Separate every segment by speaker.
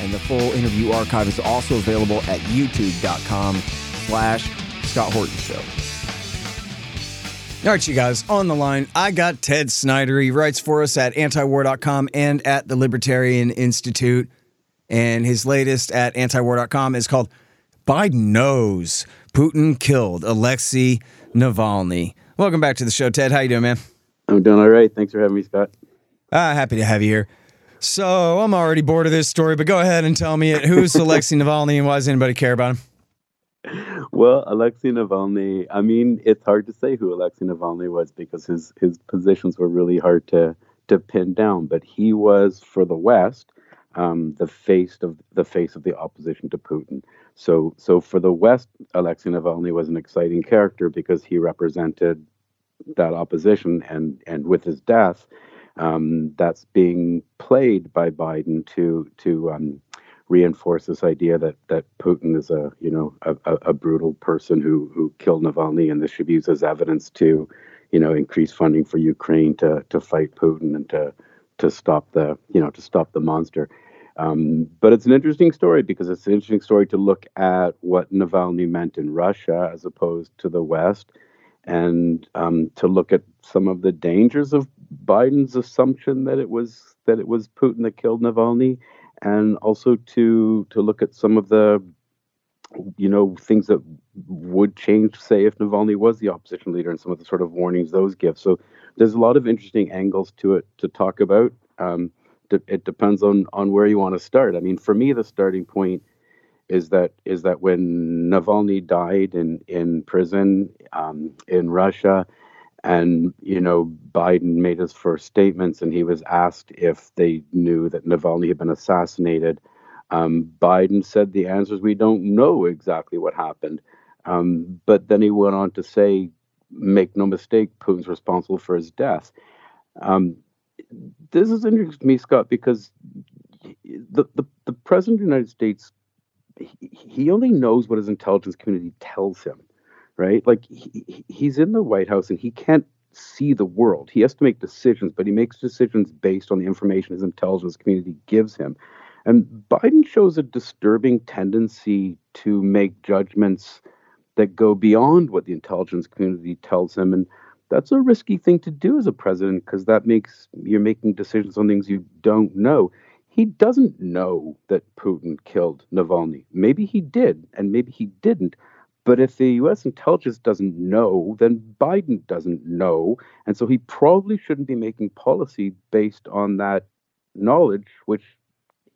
Speaker 1: and the full interview archive is also available at youtube.com slash Scott Horton Show. All right, you guys, on the line, I got Ted Snider. He writes for us at antiwar.com and at the Libertarian Institute. And his latest at antiwar.com is called Biden Knows Putin Killed Alexei Navalny. Welcome back to the show, Ted. How you doing, man?
Speaker 2: I'm doing all right. Thanks for having me, Scott.
Speaker 1: Uh, happy to have you here. So I'm already bored of this story, but go ahead and tell me it. Who's Alexei Navalny and why does anybody care about him?
Speaker 2: Well, Alexei Navalny, I mean, it's hard to say who Alexei Navalny was because his, his positions were really hard to, to pin down. But he was, for the West, um, the face of the face of the opposition to Putin. So, so for the West, Alexei Navalny was an exciting character because he represented that opposition, and and with his death, um, that's being played by Biden to to um, reinforce this idea that that Putin is a you know a, a, brutal person who who killed Navalny, and this should be used as evidence to you know increase funding for Ukraine to to fight Putin and to to stop the you know to stop the monster. Um, but it's an interesting story because it's an interesting story to look at what Navalny meant in Russia as opposed to the West, and um, to look at some of the dangers of Biden's assumption that it was that it was Putin that killed Navalny, and also to to look at some of the you know things that would change say if Navalny was the opposition leader and some of the sort of warnings those give. So there's a lot of interesting angles to it to talk about. Um, it depends on on where you want to start. I mean for me the starting point is that is that when Navalny died in in prison um, in Russia and you know Biden made his first statements and he was asked if they knew that Navalny had been assassinated. Um, Biden said the answer is we don't know exactly what happened. Um, but then he went on to say, make no mistake, Putin's responsible for his death. Um, this is interesting to me, Scott, because the, the, the president of the United States, he, he only knows what his intelligence community tells him right? Like he, he's in the White House and he can't see the world. He has to make decisions, but he makes decisions based on the information his intelligence community gives him. And Biden shows a disturbing tendency to make judgments that go beyond what the intelligence community tells him. And that's a risky thing to do as a president because that makes you're making decisions on things you don't know. He doesn't know that Putin killed Navalny. Maybe he did, and maybe he didn't. But if the US intelligence doesn't know, then Biden doesn't know. And so he probably shouldn't be making policy based on that knowledge, which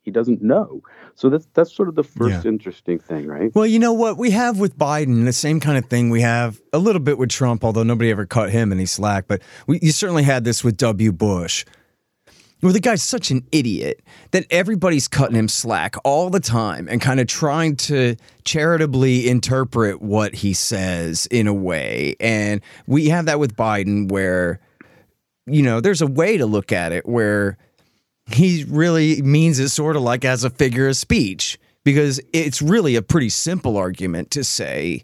Speaker 2: he doesn't know. So that's that's sort of the first yeah. interesting thing, right?
Speaker 1: Well, you know what we have with Biden, the same kind of thing we have a little bit with Trump, although nobody ever caught him any slack. But we, you certainly had this with W. Bush. Well, the guy's such an idiot that everybody's cutting him slack all the time and kind of trying to charitably interpret what he says in a way. And we have that with Biden where, you know, there's a way to look at it where he really means it sort of like as a figure of speech because it's really a pretty simple argument to say,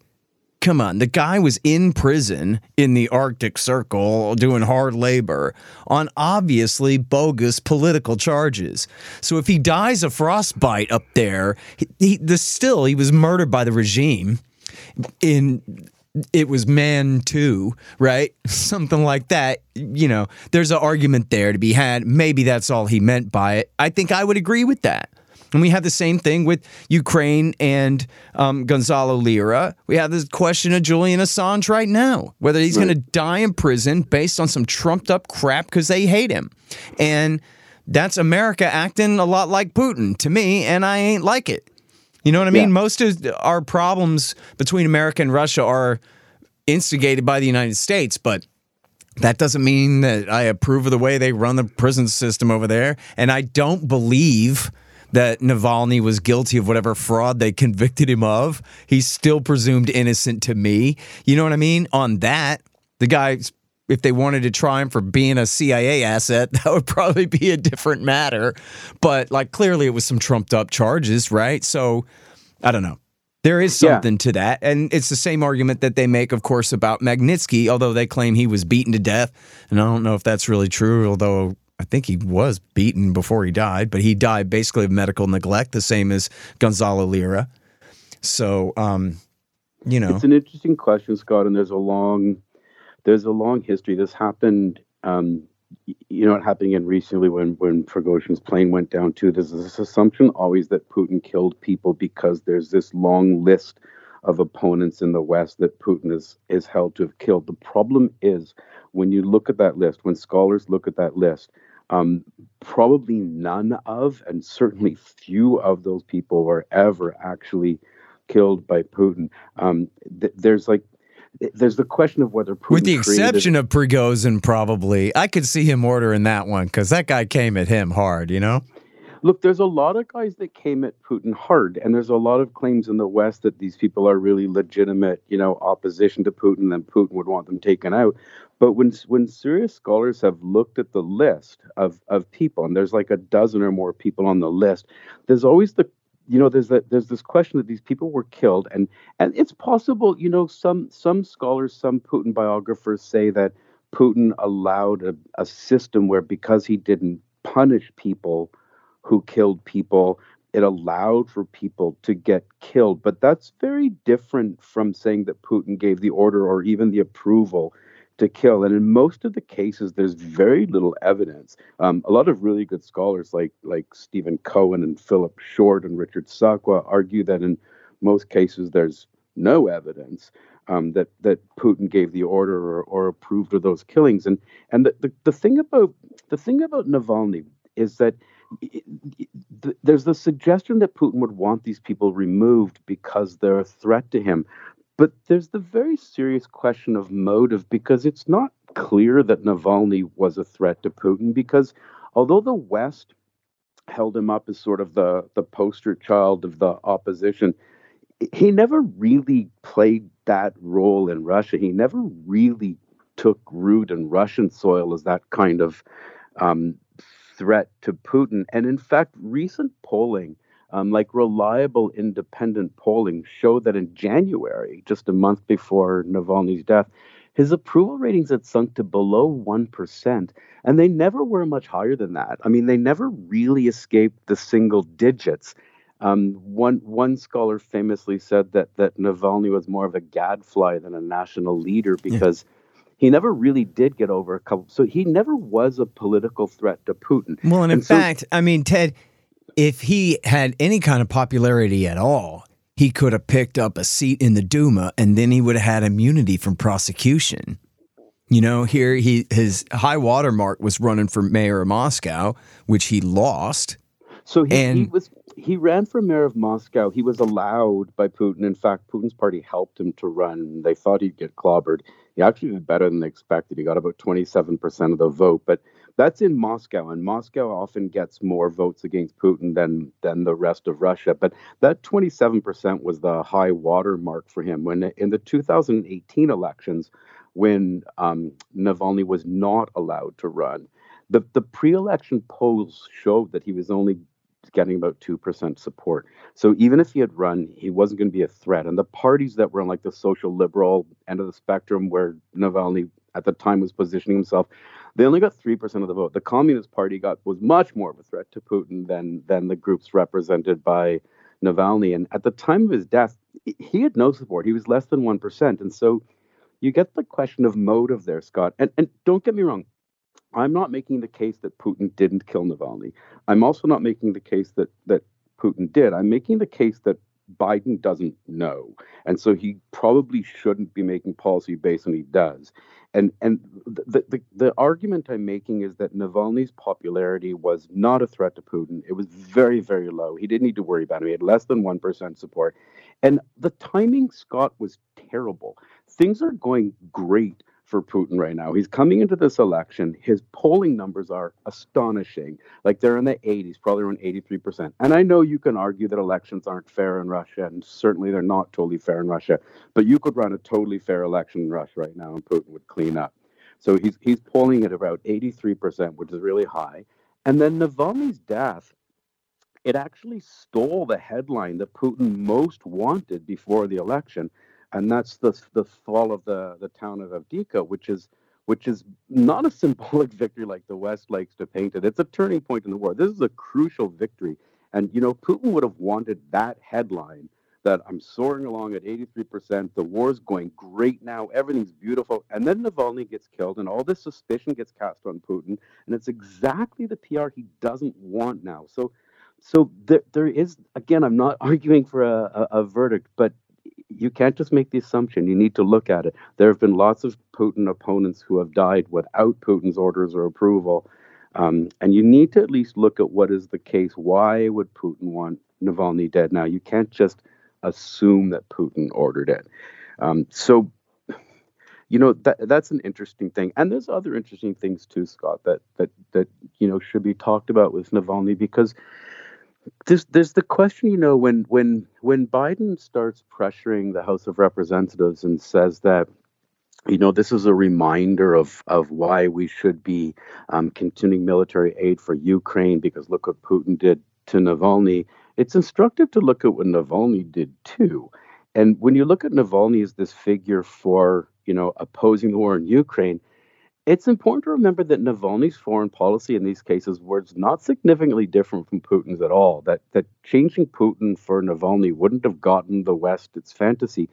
Speaker 1: Come on, the guy was in prison in the Arctic Circle doing hard labor on obviously bogus political charges. So if he dies of frostbite up there, he, he the still he was murdered by the regime in it was man too, right? Something like that. You know, there's an argument there to be had. Maybe that's all he meant by it. I think I would agree with that. And we have the same thing with Ukraine and um, Gonzalo Lira. We have this question of Julian Assange right now, whether he's right. going to die in prison based on some trumped up crap because they hate him. And that's America acting a lot like Putin to me, and I ain't like it. You know what I mean? Yeah. Most of our problems between America and Russia are instigated by the United States, but that doesn't mean that I approve of the way they run the prison system over there. And I don't believe that Navalny was guilty of whatever fraud they convicted him of. He's still presumed innocent to me. You know what I mean? On that, the guy, if they wanted to try him for being a CIA asset, that would probably be a different matter. But like clearly it was some trumped up charges, right? So I don't know. There is something yeah. to that. And it's the same argument that they make, of course, about Magnitsky, although they claim he was beaten to death. And I don't know if that's really true, although I think he was beaten before he died, but he died basically of medical neglect, the same as Gonzalo Lira. So, um, you know,
Speaker 2: it's an interesting question, Scott, and there's a long, there's a long history. This happened, um, you know, it happening in recently when when Prigozhin's plane went down too. There's this assumption always that Putin killed people because there's this long list of opponents in the West that Putin is is held to have killed. The problem is when you look at that list, when scholars look at that list, um, probably none of, and certainly few of those people were ever actually killed by Putin. Um, th- there's like there's the question of whether Putin
Speaker 1: with the exception of Prigozhin, probably I could see him ordering that one because that guy came at him hard, you know.
Speaker 2: Look, there's a lot of guys that came at Putin hard, and there's a lot of claims in the West that these people are really legitimate, you know, opposition to Putin, and Putin would want them taken out. But when when serious scholars have looked at the list of of people, and there's like a dozen or more people on the list, there's always the you know there's that there's this question that these people were killed and and it's possible you know some some scholars some putin biographers say that putin allowed a, a system where because he didn't punish people who killed people it allowed for people to get killed but that's very different from saying that putin gave the order or even the approval to kill. And in most of the cases, there's very little evidence. Um, a lot of really good scholars like like Stephen Cohen and Philip Short and Richard Sakwa argue that in most cases there's no evidence um, that that Putin gave the order or, or approved of those killings. And and the, the, the thing about the thing about Navalny is that there's the suggestion that Putin would want these people removed because they're a threat to him. But there's the very serious question of motive because it's not clear that Navalny was a threat to Putin because although the West held him up as sort of the, the poster child of the opposition, he never really played that role in Russia. He never really took root in Russian soil as that kind of um, threat to Putin. And in fact, recent polling um, like reliable independent polling showed that in January, just a month before Navalny's death, his approval ratings had sunk to below 1%. And they never were much higher than that. I mean, they never really escaped the single digits. Um, one one scholar famously said that that Navalny was more of a gadfly than a national leader because yeah. He never really did get over a couple. So he never was a political threat to Putin.
Speaker 1: Well, and, and in so, fact, I mean, Ted, if he had any kind of popularity at all, he could have picked up a seat in the Duma and then he would have had immunity from prosecution. You know, here he his high watermark was running for mayor of Moscow, which he lost.
Speaker 2: So he, and, he was he ran for mayor of Moscow. He was allowed by Putin. In fact, Putin's party helped him to run. They thought he'd get clobbered. He actually did better than they expected. He got about 27% of the vote. But that's in Moscow, and Moscow often gets more votes against Putin than than the rest of Russia. But that 27% was the high water mark for him. When in the 2018 elections, when um, Navalny was not allowed to run, the the pre-election polls showed that he was only getting about 2% support. So even if he had run, he wasn't going to be a threat. And the parties that were on like the social liberal end of the spectrum, where Navalny at the time was positioning himself, they only got three percent of the vote. The Communist Party got was much more of a threat to Putin than than the groups represented by Navalny. And at the time of his death, he had no support. He was less than one percent. And so you get the question of motive there, Scott. And and don't get me wrong, I'm not making the case that Putin didn't kill Navalny. I'm also not making the case that that Putin did. I'm making the case that Biden doesn't know. And so he probably shouldn't be making policy based on he does. And and the, the, the argument I'm making is that Navalny's popularity was not a threat to Putin. It was very, very low. He didn't need to worry about it. He had less than 1% support. And the timing, Scott, was terrible. Things are going great for Putin right now. He's coming into this election. His polling numbers are astonishing. Like they're in the 80s, probably around 83%. And I know you can argue that elections aren't fair in Russia, and certainly they're not totally fair in Russia, but you could run a totally fair election in Russia right now and Putin would clean up. So he's he's polling at about 83%, which is really high. And then Navalny's death, it actually stole the headline that Putin most wanted before the election and that's the the fall of the the town of Avdiivka, which is which is not a symbolic victory like the West likes to paint it. It's a turning point in the war. This is a crucial victory, and you know Putin would have wanted that headline that I'm soaring along at 83%. The war's going great now. Everything's beautiful. And then Navalny gets killed, and all this suspicion gets cast on Putin. And it's exactly the PR he doesn't want now. So, so there, there is, again, I'm not arguing for a, a, a verdict, but you can't just make the assumption. You need to look at it. There have been lots of Putin opponents who have died without Putin's orders or approval. Um, and you need to at least look at what is the case. Why would Putin want Navalny dead now? You can't just assume that Putin ordered it. Um, so, you know that that's an interesting thing, and there's other interesting things too, Scott. That that that you know should be talked about with Navalny because there's there's the question, you know, when when when Biden starts pressuring the House of Representatives and says that you know, this is a reminder of of why we should be um, continuing military aid for Ukraine because look what Putin did to Navalny. It's instructive to look at what Navalny did too. And when you look at Navalny as this figure for you know opposing the war in Ukraine, it's important to remember that Navalny's foreign policy in these cases was not significantly different from Putin's at all. That that changing Putin for Navalny wouldn't have gotten the West its fantasy.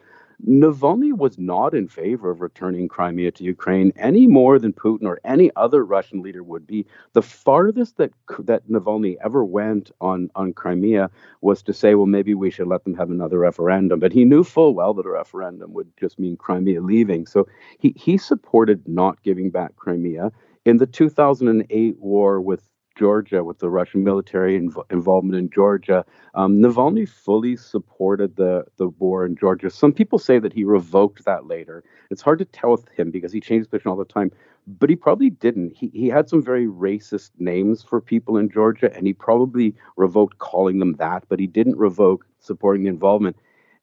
Speaker 2: Navalny was not in favor of returning Crimea to Ukraine any more than Putin or any other Russian leader would be. The farthest that that Navalny ever went on on Crimea was to say, well, maybe we should let them have another referendum. But he knew full well that a referendum would just mean Crimea leaving. So he he supported not giving back Crimea. In the 2008 war with Georgia with the Russian military inv- involvement in Georgia. Um, Navalny fully supported the, the war in Georgia. Some people say that he revoked that later. It's hard to tell with him because he changed position all the time, but he probably didn't. He, he had some very racist names for people in Georgia, and he probably revoked calling them that, but he didn't revoke supporting the involvement.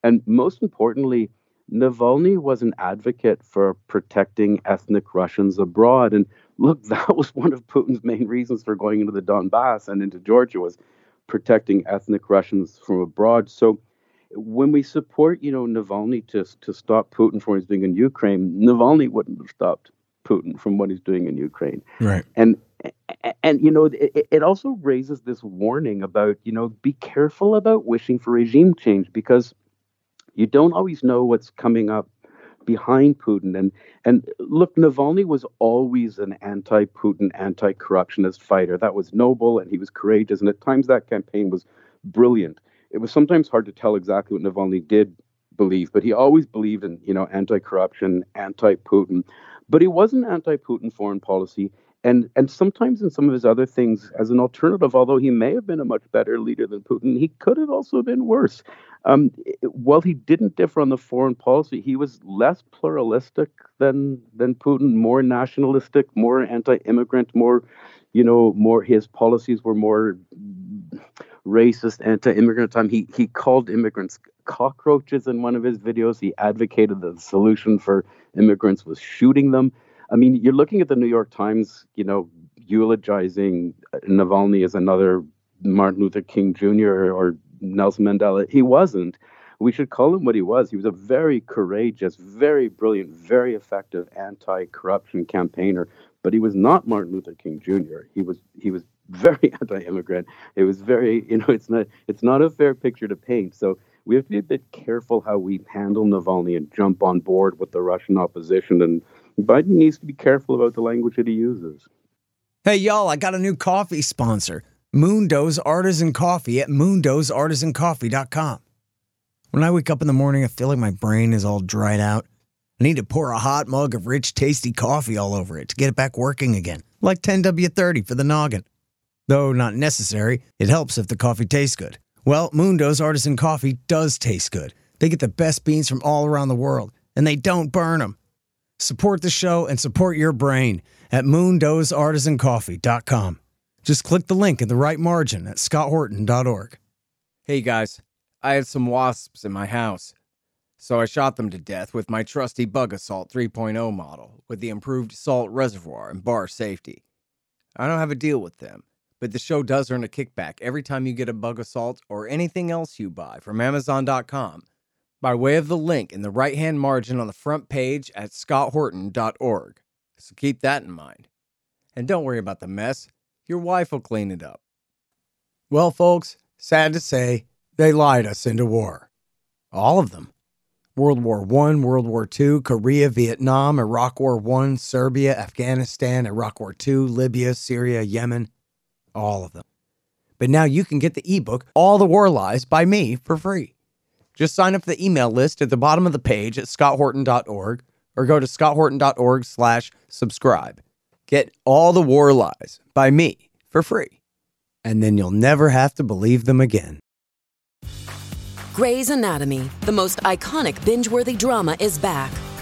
Speaker 2: And most importantly, Navalny was an advocate for protecting ethnic Russians abroad. And look, that was one of Putin's main reasons for going into the Donbass and into Georgia was protecting ethnic Russians from abroad. So when we support, you know, Navalny to to stop Putin from what he's doing in Ukraine, Navalny wouldn't have stopped Putin from what he's doing in Ukraine.
Speaker 1: Right.
Speaker 2: And and you know, it, it also raises this warning about, you know, be careful about wishing for regime change because you don't always know what's coming up behind Putin. And and look, Navalny was always an anti-Putin, anti-corruptionist fighter. That was noble, and he was courageous. And at times, that campaign was brilliant. It was sometimes hard to tell exactly what Navalny did believe, but he always believed in you know anti-corruption, anti-Putin. But he wasn't anti-Putin foreign policy. And, and sometimes in some of his other things, as an alternative, although he may have been a much better leader than Putin, he could have also been worse. Um, while he didn't differ on the foreign policy, he was less pluralistic than than Putin, more nationalistic, more anti-immigrant, more, you know, more. His policies were more racist, anti-immigrant. Time he he called immigrants cockroaches in one of his videos. He advocated that the solution for immigrants was shooting them. I mean, you're looking at the New York Times, you know, eulogizing uh, Navalny as another Martin Luther King Jr. or Nelson Mandela. He wasn't. We should call him what he was. He was a very courageous, very brilliant, very effective anti-corruption campaigner. But he was not Martin Luther King Jr. He was he was very anti-immigrant. It was very you know it's not it's not a fair picture to paint. So we have to be a bit careful how we handle Navalny and jump on board with the Russian opposition. And Biden needs to be careful about the language that he uses.
Speaker 1: Hey y'all, I got a new coffee sponsor. Moondo's Artisan Coffee at moondosartisancoffee.com. When I wake up in the morning, I feel like my brain is all dried out. I need to pour a hot mug of rich, tasty coffee all over it to get it back working again, like 10W30 for the noggin. Though not necessary, it helps if the coffee tastes good. Well, Moondo's Artisan Coffee does taste good. They get the best beans from all around the world, and they don't burn them. Support the show and support your brain at moondosartisancoffee.com. Just click the link in the right margin at scotthorton.org.
Speaker 3: Hey guys, I had some wasps in my house. So I shot them to death with my trusty Bug Assault 3.0 model with the improved salt reservoir and bar safety. I don't have a deal with them, but the show does earn a kickback every time you get a Bug Assault or anything else you buy from Amazon.com by way of the link in the right hand margin on the front page at scotthorton.org. So keep that in mind. And don't worry about the mess, your wife will clean it up. Well, folks, sad to say, they lied us into war. All of them. World War I, World War II, Korea, Vietnam, Iraq War I, Serbia, Afghanistan, Iraq War II, Libya, Syria, Yemen. All of them. But now you can get the ebook, All the War Lies, by me for free. Just sign up for the email list at the bottom of the page at scotthorton.org or go to scotthorton.org slash subscribe. Get all the war lies by me for free. And then you'll never have to believe them again.
Speaker 4: Grey's Anatomy, the most iconic binge-worthy drama is back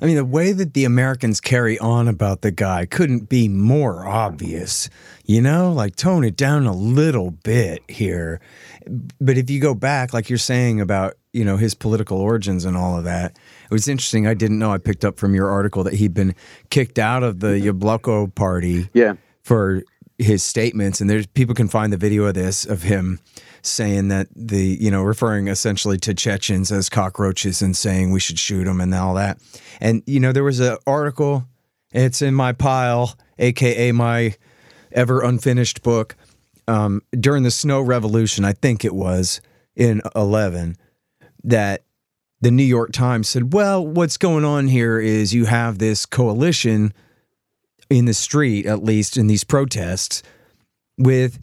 Speaker 1: I mean, the way that the Americans carry on about the guy couldn't be more obvious. You know, like tone it down a little bit here. But if you go back, like you're saying about, you know, his political origins and all of that, it was interesting. I didn't know. I picked up from your article that he'd been kicked out of the Yabloko party
Speaker 2: Yeah.
Speaker 1: for his statements. And there's people can find the video of this of him saying that the you know referring essentially to Chechens as cockroaches and saying we should shoot them and all that. And you know there was an article. It's in my pile, aka my ever unfinished book. Um, during the Snow Revolution, I think it was in eleven, that the New York Times said, "Well, what's going on here is you have this coalition in the street, at least in these protests, with."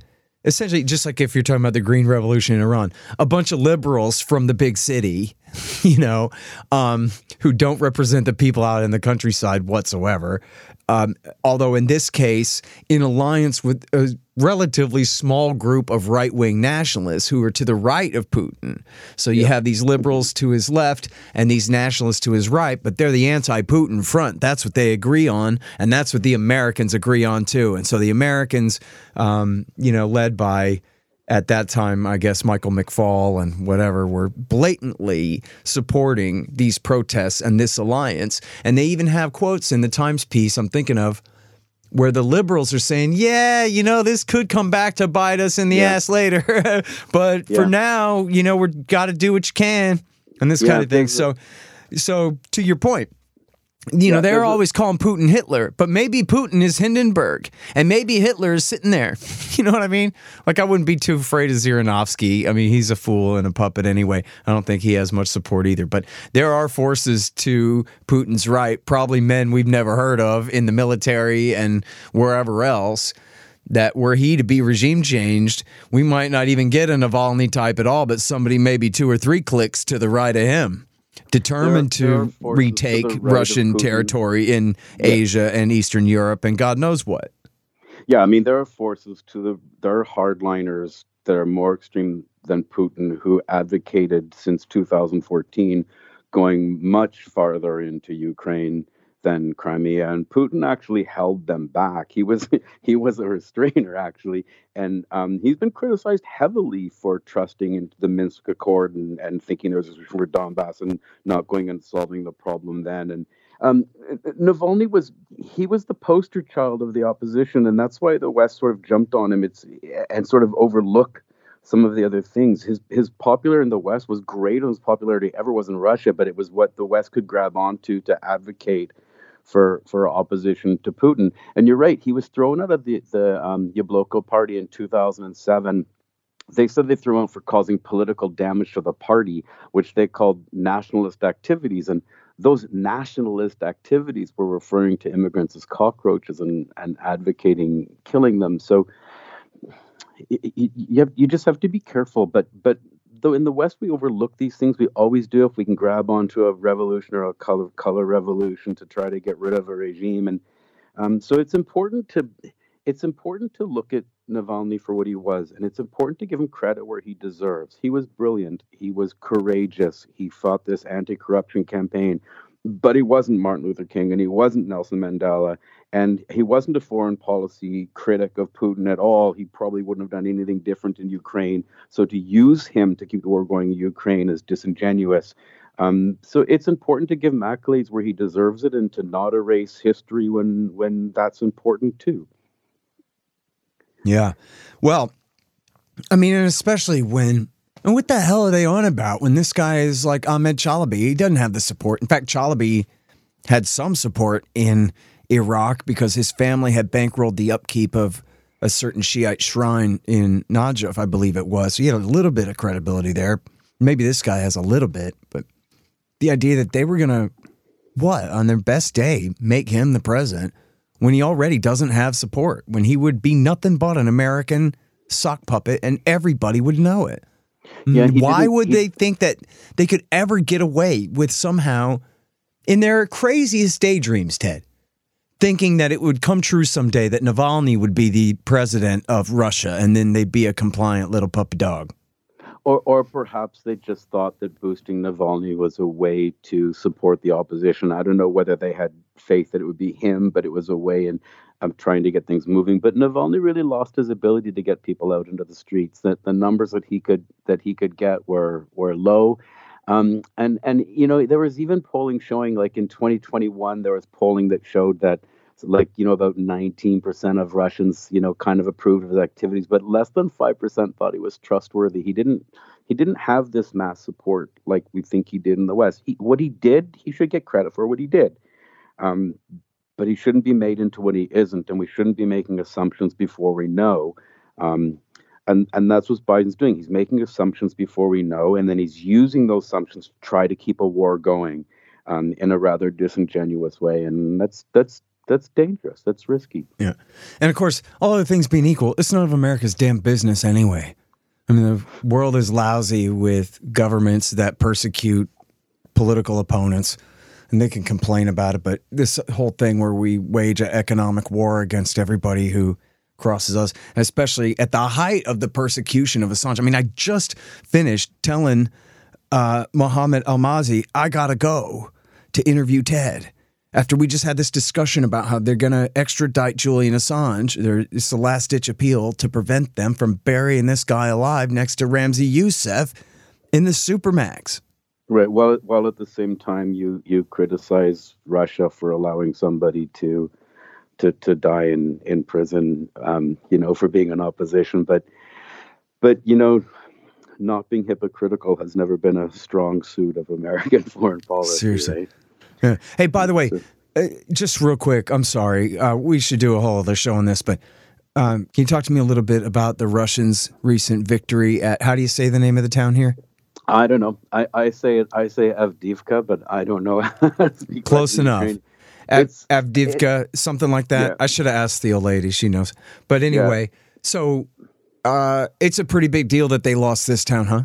Speaker 1: essentially just like if you're talking about the green revolution in iran a bunch of liberals from the big city you know um, who don't represent the people out in the countryside whatsoever. Um, although in this case in alliance with a relatively small group of right-wing nationalists who are to the right of putin. So you have these liberals to his left and these nationalists to his right but they're the anti-putin front. That's what they agree on and that's what the americans agree on too. And so the americans um, you know led by at that time, I guess Michael McFaul and whatever were blatantly supporting these protests and this alliance. And they even have quotes in the Times piece I'm thinking of where the liberals are saying, yeah, you know, this could come back to bite us in the
Speaker 2: Yeah.
Speaker 1: ass later. but for now, you know, we've got to do what you can and this
Speaker 2: Yeah,
Speaker 1: kind of thing. So, so to your point, you know,
Speaker 2: Yeah,
Speaker 1: they're
Speaker 2: there's a-
Speaker 1: always calling Putin Hitler, but maybe Putin is Hindenburg, and maybe Hitler is sitting there. You know what I mean? Like, I wouldn't be too afraid of Zhirinovsky. I mean, he's a fool and a puppet anyway. I don't think he has much support either. But there are forces to Putin's right, probably men we've never heard of in the military and wherever else. That were he to be regime changed, we might not even get a Navalny type at all, but somebody maybe two or three clicks to the right of him determined to retake Russian territory in Asia and Eastern Europe and God knows what.
Speaker 2: Yeah, I mean there are forces to the there are hardliners that are more extreme than Putin who advocated since 2014 going much farther into Ukraine than Crimea and Putin actually held them back. He was he was a restrainer actually and um, he's been criticized heavily for trusting into the Minsk Accord and, and thinking there was a for Donbass and not going and solving the problem then and um, Navalny was he was the poster child of the opposition, and that's why the West sort of jumped on him. It's and sort of overlook some of the other things. His his popular in the West was great. And his popularity ever was in Russia, but it was what the West could grab onto to advocate for for opposition to Putin. And you're right, he was thrown out of the the um, Yabloko party in 2007 they said they threw him for causing political damage to the party, which they called nationalist activities. And those nationalist activities were referring to immigrants as cockroaches and, and advocating killing them. So you, have, you just have to be careful. But but though in the West we overlook these things, we always do if we can grab onto a revolution or a color color revolution to try to get rid of a regime. And um, so it's important to it's important to look at Navalny for what he was, and it's important to give him credit where he deserves. He was brilliant. He was courageous. He fought this anti-corruption campaign, but he wasn't Martin Luther King, and he wasn't Nelson Mandela, and he wasn't a foreign policy critic of Putin at all. He probably wouldn't have done anything different in Ukraine. So to use him to keep the war going in Ukraine is disingenuous. Um, so it's important to give him accolades where he deserves it, and to not erase history when when that's important too.
Speaker 1: Yeah. Well, I mean, and especially when, and what the hell are they on about when this guy is like Ahmed Chalabi? He doesn't have the support. In fact, Chalabi had some support in Iraq because his family had bankrolled the upkeep of a certain Shiite shrine in Najaf, I believe it was. So he had a little bit of credibility there. Maybe this guy has a little bit, but the idea that they were going to, what, on their best day, make him the president when he already doesn't have support, when he would be nothing but an American sock puppet and everybody would know it. Yeah, mm, Why would he, they think that they could ever get away with somehow, in their craziest daydreams, Ted, thinking that it would come true someday that Navalny would be the president of Russia and then they'd be a compliant little puppy dog?
Speaker 2: Or, or perhaps they just thought that boosting Navalny was a way to support the opposition. I don't know whether they had faith that it would be him, but it was a way in of trying to get things moving. But Navalny really lost his ability to get people out into the streets. That the numbers that he could that he could get were were low. Um, and and you know there was even polling showing like in 2021 there was polling that showed that like you know about 19% of Russians you know kind of approved of his activities, but less than five percent thought he was trustworthy. He didn't he didn't have this mass support like we think he did in the West. He, what he did, he should get credit for what he did, um, but he shouldn't be made into what he isn't, and we shouldn't be making assumptions before we know. Um, and and that's what Biden's doing. He's making assumptions before we know, and then he's using those assumptions to try to keep a war going um, in a rather disingenuous way, and that's that's that's dangerous. That's risky.
Speaker 1: Yeah, and of course, all other things being equal, it's none of America's damn business anyway. I mean, the world is lousy with governments that persecute political opponents, and they can complain about it. But this whole thing where we wage an economic war against everybody who crosses us, especially at the height of the persecution of Assange. I mean, I just finished telling uh, Mohamed Elmaazi, I gotta go to interview Ted after we just had this discussion about how they're going to extradite Julian Assange. There, it's the last ditch appeal to prevent them from burying this guy alive next to Ramzi Yousef in the Supermax.
Speaker 2: Right. While while at the same time you you criticize Russia for allowing somebody to to to die in in prison, um, you know, for being in opposition, but but you know, not being hypocritical has never been a strong suit of American foreign policy.
Speaker 1: Seriously.
Speaker 2: Right?
Speaker 1: Yeah. Hey, by the way, uh, just real quick, I'm sorry. Uh, we should do a whole other show on this, but um, can you talk to me a little bit about the Russians' recent victory at? How do you say the name of the town here?
Speaker 2: I don't know. I, I say it. I say Avdivka, but I don't know.
Speaker 1: Close enough. Av- Avdivka, it, something like that. Yeah. I should have asked the old lady. She knows. But anyway, yeah. so uh, it's a pretty big deal that they lost this town, huh?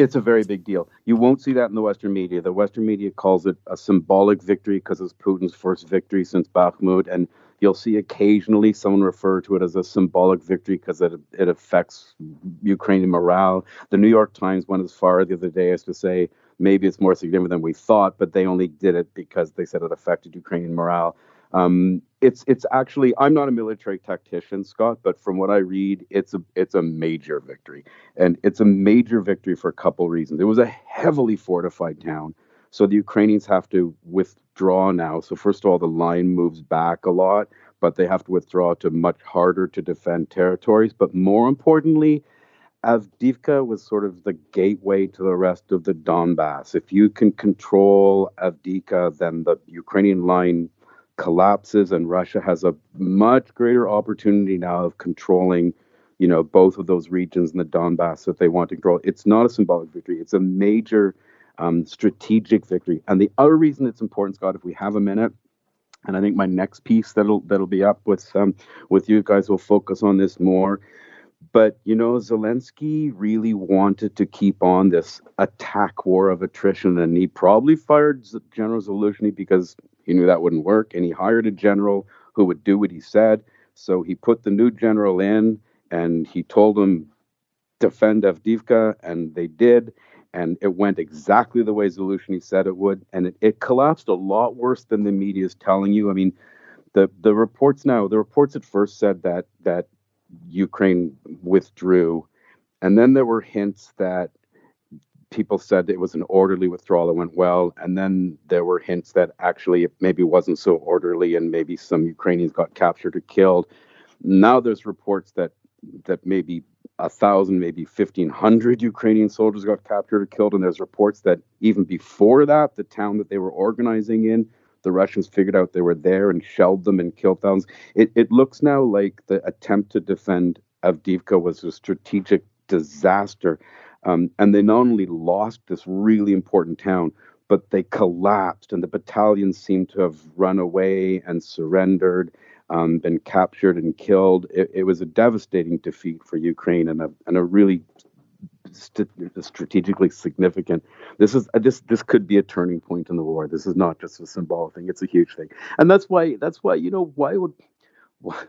Speaker 2: It's a very big deal. You won't see that in the Western media. The Western media calls it a symbolic victory because it's Putin's first victory since Bakhmut, and you'll see occasionally someone refer to it as a symbolic victory because it it affects Ukrainian morale. The New York Times went as far the other day as to say maybe it's more significant than we thought, but they only did it because they said it affected Ukrainian morale. Um, it's it's actually I'm not a military tactician, Scott, but from what I read, it's a it's a major victory, and it's a major victory for a couple reasons. It was a heavily fortified town, so the Ukrainians have to withdraw now. So first of all, the line moves back a lot, but they have to withdraw to much harder to defend territories. But more importantly, Avdivka was sort of the gateway to the rest of the Donbass. If you can control Avdivka, then the Ukrainian line collapses and Russia has a much greater opportunity now of controlling, you know, both of those regions in the Donbass that they want to control. It's not a symbolic victory. It's a major um, strategic victory. And the other reason it's important, Scott, if we have a minute, and I think my next piece that'll that'll be up with um, with you guys will focus on this more. But you know, Zelensky really wanted to keep on this attack war of attrition, and he probably fired General Zaluzhny because he knew that wouldn't work, and he hired a general who would do what he said. So he put the new general in, and he told him defend Avdiivka, and they did and it went exactly the way Zaluzhny said it would, and it, it collapsed a lot worse than the media is telling you. I mean, the the reports now, the reports at first said that that Ukraine withdrew, and then there were hints that people said it was an orderly withdrawal that went well, and then there were hints that actually it maybe wasn't so orderly, and maybe some Ukrainians got captured or killed. Now there's reports that that maybe a thousand, maybe fifteen hundred Ukrainian soldiers got captured or killed, and there's reports that even before that, the town that they were organizing in, the Russians figured out they were there and shelled them and killed thousands. It, it looks now like the attempt to defend Avdiivka was a strategic disaster, um, and they not only lost this really important town, but they collapsed, and the battalions seemed to have run away and surrendered um, been captured and killed. It, it, was a devastating defeat for Ukraine and a, and a really st- strategically significant. This is this this could be a turning point in the war. This is not just a symbolic thing; it's a huge thing, and that's why that's why you know why would why,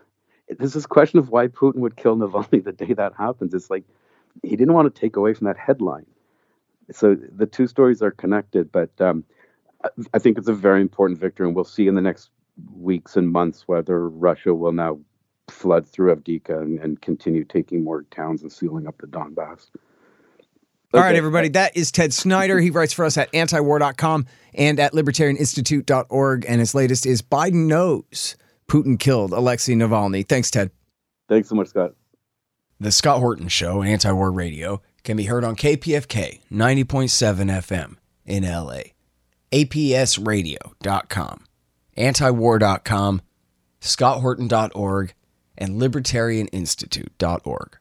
Speaker 2: this is question of why Putin would kill Navalny the day that happens. It's like he didn't want to take away from that headline. So the two stories are connected, but um, I think it's a very important victory, and we'll see in the next weeks and months whether Russia will now flood through Avdiivka and, and continue taking more towns and sealing up the Donbass.
Speaker 1: Okay. All right, everybody. That is Ted Snider. He writes for us at antiwar.com and at libertarianinstitute.org. And his latest is Biden knows Putin killed Alexei Navalny. Thanks, Ted.
Speaker 2: Thanks so much, Scott.
Speaker 1: The Scott Horton Show, Anti War Radio, can be heard on KPFK 90.7 FM in LA, APSradio.com antiwar.com, scotthorton.org, and libertarianinstitute.org.